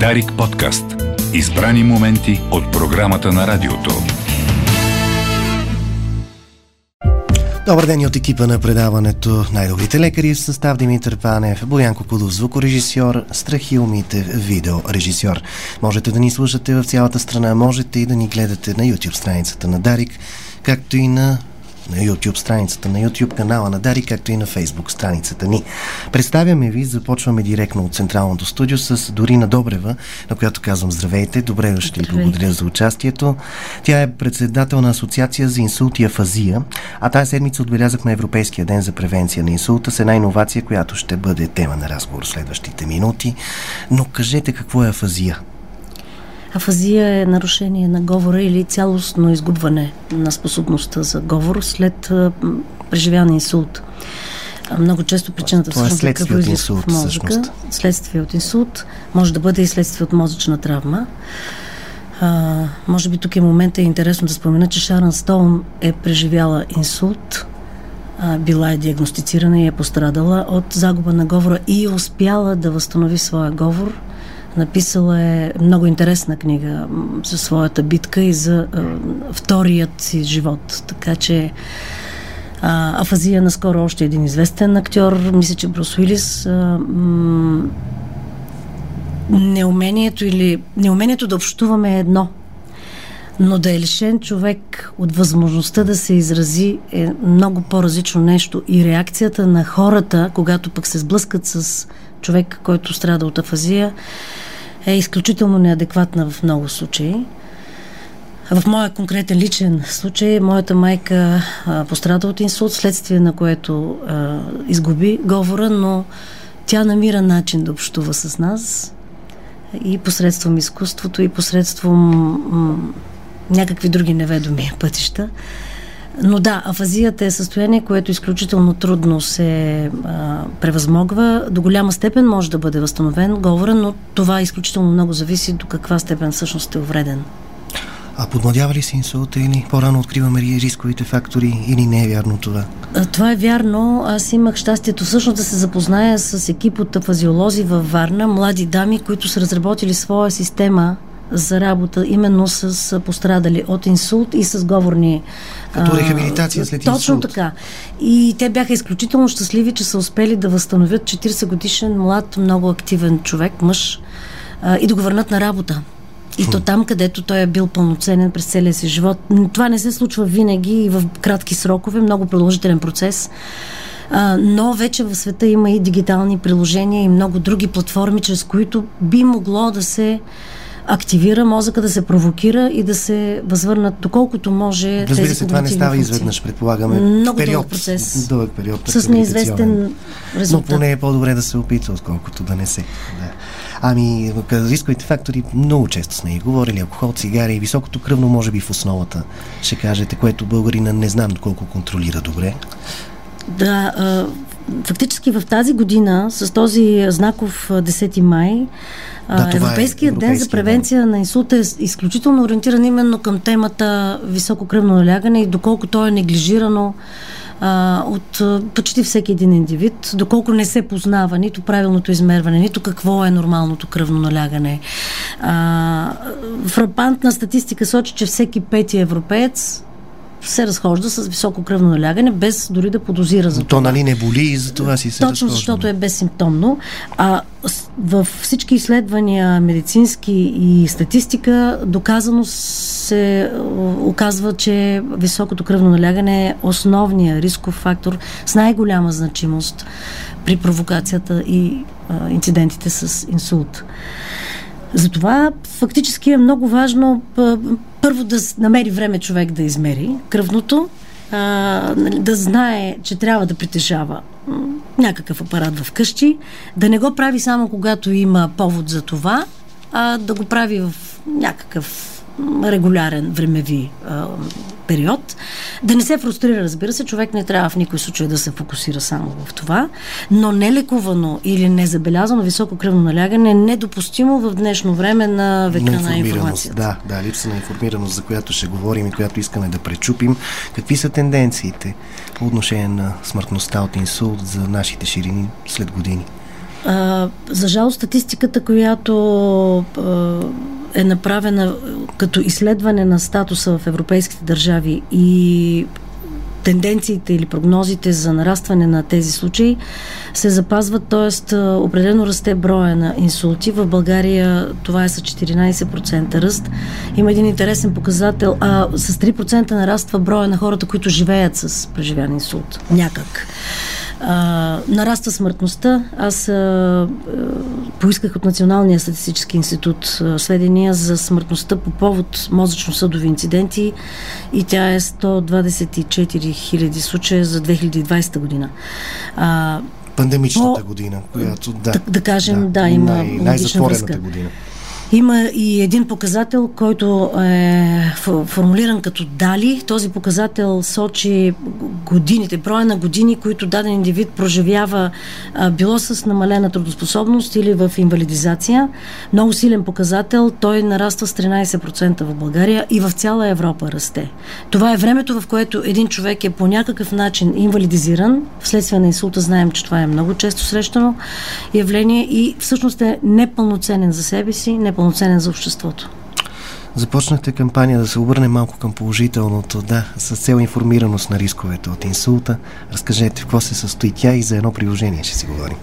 Дарик подкаст. Избрани моменти от програмата на радиото. Добър ден от екипа на предаването Най-добрите лекари в състав Димитър Панев, Боянко Кудов, звукорежисьор, Страхил Митев, видеорежисьор. Можете да ни слушате в цялата страна, можете и да ни гледате на YouTube страницата на Дарик, както и на на YouTube страницата на YouTube канала на Дари, както и на Facebook страницата ни. Представяме ви, започваме директно от Централното студио с Дорина Добрева, на която казвам здравейте, добре дошли и благодаря за участието. Тя е председател на Асоциация за инсулт и афазия, а тази седмица отбелязахме Европейския ден за превенция на инсулта с една иновация, която ще бъде тема на разговор в следващите минути. Но кажете какво е афазия? Афазия е нарушение на говора или цялостно изгубване на способността за говор след преживян инсулт. Много често причината Това е следствие от инсулт, в мозъка. Всъщност. Следствие от инсулт. Може да бъде и следствие от мозъчна травма. А, може би тук е момента е интересно да спомена, че Шаран Стоун е преживяла инсулт, а, била е диагностицирана и е пострадала от загуба на говора и е успяла да възстанови своя говор Написала е много интересна книга за своята битка и за а, вторият си живот. Така че а, Афазия наскоро още един известен актьор, мисля, че Брус Уилис. А, м- неумението или неумението да общуваме е едно. Но да е лишен човек от възможността да се изрази е много по-различно нещо. И реакцията на хората, когато пък се сблъскат с човек, който страда от афазия, е изключително неадекватна в много случаи. В моя конкретен личен случай, моята майка а, пострада от инсулт, следствие на което а, изгуби говора, но тя намира начин да общува с нас и посредством изкуството, и посредством м- някакви други неведоми пътища. Но да, афазията е състояние, което изключително трудно се а, превъзмогва. До голяма степен може да бъде възстановен говора, но това изключително много зависи до каква степен всъщност е увреден. А подмладява ли се инсулта или по-рано откриваме рисковите фактори или не е вярно това? Това е вярно. Аз имах щастието всъщност да се запозная с екип от афазиолози във Варна, млади дами, които са разработили своя система за работа именно с пострадали от инсулт и с говорни... Като рехабилитация след инсулт. Точно така. И те бяха изключително щастливи, че са успели да възстановят 40 годишен млад, много активен човек, мъж и да го върнат на работа. И то там, където той е бил пълноценен през целия си живот. Това не се случва винаги и в кратки срокове, много продължителен процес. А, но вече в света има и дигитални приложения и много други платформи, чрез които би могло да се активира мозъка, да се провокира и да се възвърнат доколкото може Разбира тези се, това не става изведнъж, предполагаме. Много период, дълъг процес. Дълъг период. С неизвестен резултат. Но поне е по-добре да се опитва, отколкото да не се. Да. Ами, рисковите фактори много често сме и говорили. Алкохол, цигари и високото кръвно може би в основата. Ще кажете, което българина не знам доколко контролира добре. Да, фактически в тази година с този знаков 10 май да, е Европейския е ден за превенция ден. на инсулта е изключително ориентиран именно към темата високо кръвно налягане и доколко то е неглижирано а, от почти всеки един индивид, доколко не се познава нито правилното измерване, нито какво е нормалното кръвно налягане. А, фрапантна статистика сочи, че всеки пети европеец се разхожда с високо кръвно налягане, без дори да подозира за това. То нали не боли и за това си се Точно разхожда. защото е безсимптомно. А в всички изследвания, медицински и статистика, доказано се оказва, че високото кръвно налягане е основният рисков фактор с най-голяма значимост при провокацията и а, инцидентите с инсулт. Затова фактически е много важно първо да намери време човек да измери кръвното, да знае, че трябва да притежава някакъв апарат в къщи, да не го прави само когато има повод за това, а да го прави в някакъв регулярен времеви а, период. Да не се фрустрира, разбира се, човек не трябва в никой случай да се фокусира само в това, но нелекувано или незабелязано високо кръвно налягане е недопустимо в днешно време на века на, на информацията. Да, да, липса на информираност, за която ще говорим и която искаме да пречупим. Какви са тенденциите по отношение на смъртността от инсулт за нашите ширини след години? А, за жал статистиката, която а, е направена като изследване на статуса в европейските държави и тенденциите или прогнозите за нарастване на тези случаи се запазват, т.е. определено расте броя на инсулти. В България това е с 14% ръст. Има един интересен показател, а с 3% нараства броя на хората, които живеят с преживян инсулт. Някак. А, нараства смъртността. Аз а, поисках от Националния статистически институт а, сведения за смъртността по повод мозъчно-съдови инциденти и тя е 124 хиляди случая за 2020 година. А, Пандемичната по, година, която да. Да, да кажем, да, да има най- най-затворената година. Има и един показател, който е формулиран като дали. Този показател сочи годините, броя на години, които даден индивид проживява било с намалена трудоспособност или в инвалидизация. Много силен показател. Той нараства с 13% в България и в цяла Европа расте. Това е времето, в което един човек е по някакъв начин инвалидизиран. Вследствие на инсулта знаем, че това е много често срещано явление и всъщност е непълноценен за себе си, непълноценен пълноценен за обществото. Започнахте кампания да се обърне малко към положителното, да, с цел информираност на рисковете от инсулта. Разкажете в какво се състои тя и за едно приложение ще си говорим.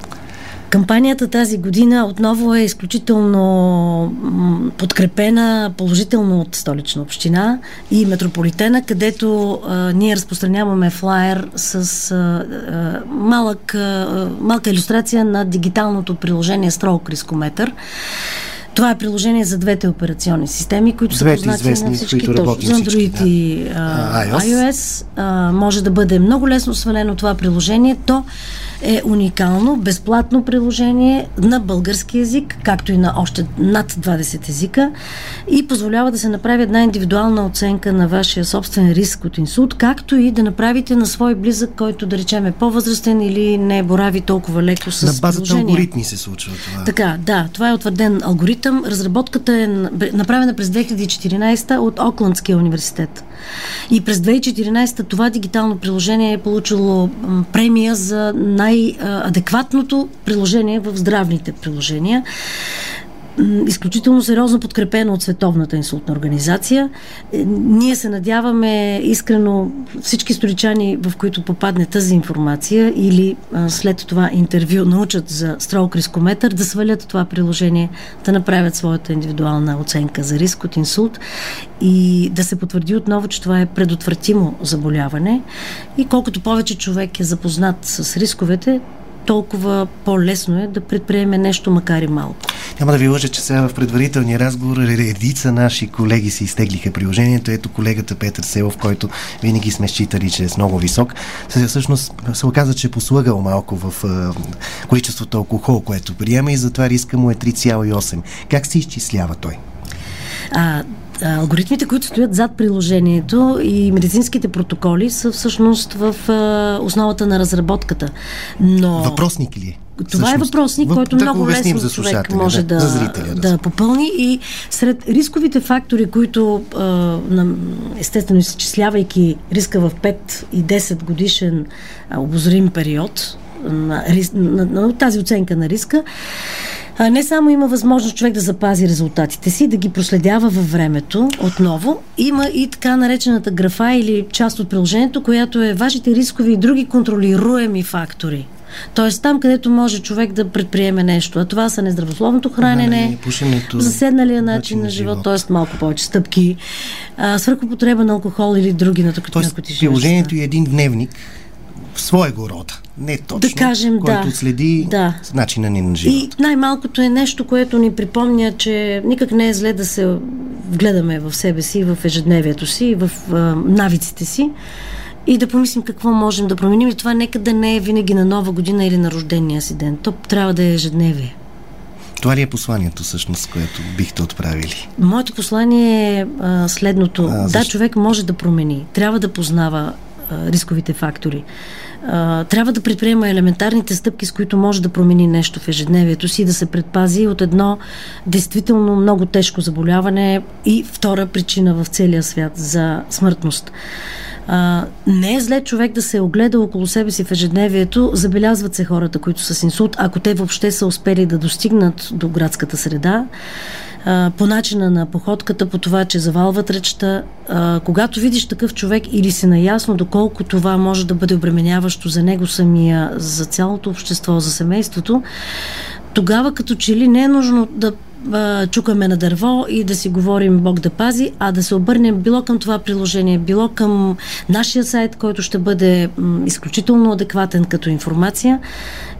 Кампанията тази година отново е изключително подкрепена положително от столична община и метрополитена, където а, ние разпространяваме флаер с а, а, малък, а, малка иллюстрация на дигиталното приложение Строк Рискометър. Това е приложение за двете операционни системи, които двете са познати на всички. Които точно, за Android да. и а, iOS. iOS а, може да бъде много лесно свалено това приложение. То е уникално, безплатно приложение на български язик, както и на още над 20 езика и позволява да се направи една индивидуална оценка на вашия собствен риск от инсулт, както и да направите на свой близък, който да речем е по-възрастен или не борави толкова леко с На базата алгоритми се случва това. Така, да, това е утвърден алгоритъм. Разработката е направена през 2014 от Окландския университет. И през 2014 това дигитално приложение е получило премия за най-адекватното приложение в здравните приложения изключително сериозно подкрепено от Световната инсултна организация. Е, ние се надяваме искрено всички столичани, в които попадне тази информация или след това интервю научат за строг рискометър, да свалят това приложение, да направят своята индивидуална оценка за риск от инсулт и да се потвърди отново, че това е предотвратимо заболяване. И колкото повече човек е запознат с рисковете, толкова по-лесно е да предприеме нещо, макар и малко. Няма да ви лъжа, че сега в предварителния разговор редица наши колеги си изтеглиха приложението. Ето колегата Петър Селов, който винаги сме считали, че е с много висок. Всъщност се оказа, че е послугал малко в а, количеството алкохол, което приема и затова риска му е 3,8. Как се изчислява той? А, алгоритмите, които стоят зад приложението и медицинските протоколи са всъщност в основата на разработката. Но... Въпросник ли е? Това Всъщност, е въпросник, въп... който да много лесно за човек може да, да, зрителя, да, да попълни и сред рисковите фактори, които естествено изчислявайки риска в 5 и 10 годишен обозрим период на, на, на, на тази оценка на риска, а, не само има възможност човек да запази резултатите си, да ги проследява във времето отново, има и така наречената графа или част от приложението, която е вашите рискови и други контролируеми фактори. Тоест там, където може човек да предприеме нещо. А това са нездравословното хранене, заседналия начин на живот, т.е. малко повече стъпки, свърхопотреба на алкохол или други наркотични Приложението е един дневник, своего рода. Не точно. Да кажем, който да. следи да. начина ни на живот. И най-малкото е нещо, което ни припомня, че никак не е зле да се вгледаме в себе си, в ежедневието си, в а, навиците си и да помислим какво можем да променим. И това нека да не е винаги на нова година или на рождения си ден. То трябва да е ежедневие. Това ли е посланието, всъщност, което бихте отправили? Моето послание е а, следното. А, да, човек може да промени. Трябва да познава а, рисковите фактори трябва да предприема елементарните стъпки, с които може да промени нещо в ежедневието си, да се предпази от едно действително много тежко заболяване и втора причина в целия свят за смъртност. А, не е зле човек да се огледа около себе си в ежедневието. Забелязват се хората, които са с инсулт, ако те въобще са успели да достигнат до градската среда по начина на походката, по това, че завалват речта. Когато видиш такъв човек или си наясно доколко това може да бъде обременяващо за него самия, за цялото общество, за семейството, тогава като че ли не е нужно да чукаме на дърво и да си говорим Бог да пази, а да се обърнем било към това приложение, било към нашия сайт, който ще бъде изключително адекватен като информация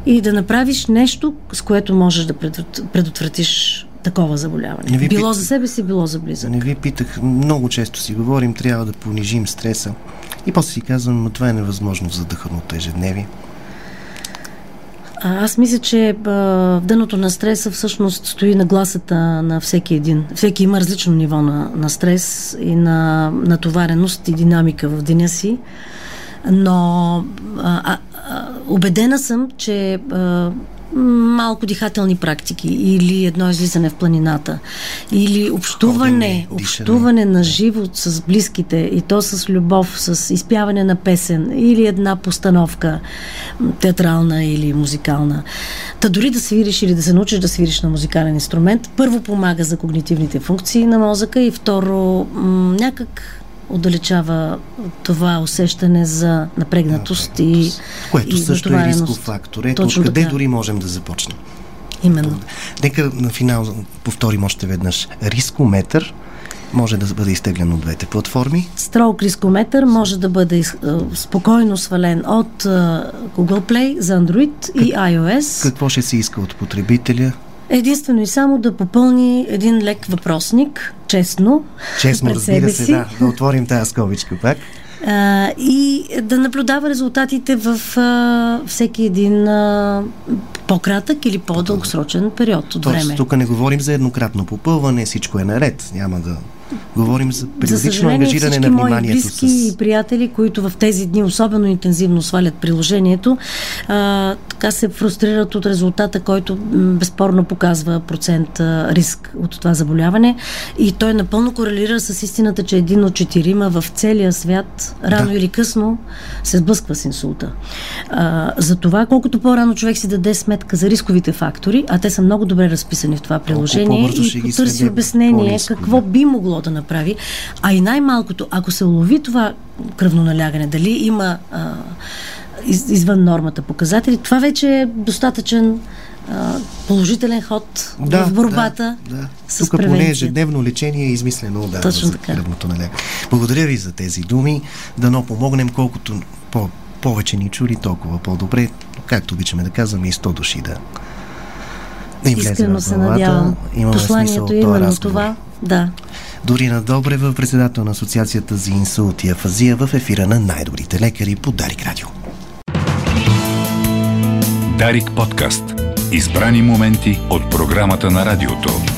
и да направиш нещо, с което можеш да предотвратиш такова заболяване. ви било пит... за себе си, било за близък. Не ви питах, много често си говорим, трябва да понижим стреса. И после си казвам, но това е невъзможно в задъханото ежедневие. А, аз мисля, че в дъното на стреса всъщност стои на гласата на всеки един. Всеки има различно ниво на, на стрес и на натовареност и динамика в деня си. Но а, а, убедена съм, че а, малко дихателни практики или едно излизане в планината или общуване, общуване на живот с близките и то с любов, с изпяване на песен или една постановка театрална или музикална. Та дори да свириш или да се научиш да свириш на музикален инструмент, първо помага за когнитивните функции на мозъка и второ някак отдалечава това усещане за напрегнатост и Което и също е рисков фактор. Ето Точно къде така. дори можем да започнем. Именно. Нека на финал повторим още веднъж. Рискометър може да бъде изтеглен от двете платформи. Строг рискометър може да бъде спокойно свален от Google Play за Android как, и iOS. Какво ще се иска от потребителя? Единствено и само да попълни един лек въпросник, честно. Честно, разбира се, си. да. Да отворим тази скобичка пак. А, и да наблюдава резултатите в а, всеки един а, по-кратък или по-дългосрочен период от Тоест, време. Тук не говорим за еднократно попълване, всичко е наред. Няма да Говорим за периодично за ангажиране на вниманието мои близки с... и приятели, които в тези дни особено интензивно свалят приложението, а, така се фрустрират от резултата, който безспорно показва процент а, риск от това заболяване. И той напълно корелира с истината, че един от четирима в целия свят рано да. или късно се сблъсква с инсулта. А, за това, колкото по-рано човек си даде сметка за рисковите фактори, а те са много добре разписани в това приложение и потърси обяснение какво би могло да направи. А и най-малкото, ако се улови това кръвно налягане, дали има а, из, извън нормата показатели, това вече е достатъчен а, положителен ход да, в борбата да, да. с Тук превенция. поне ежедневно лечение е измислено да, Точно така. кръвното налягане. Благодаря ви за тези думи. Дано помогнем колкото по, повече ни чули, толкова по-добре. Както обичаме да казваме и 100 души да, им Искрено се надявам. Посланието е именно това. Да. Дорина Добрева, председател на Асоциацията за инсулт и афазия в ефира на най-добрите лекари по Дарик Радио. Дарик подкаст. Избрани моменти от програмата на радиото.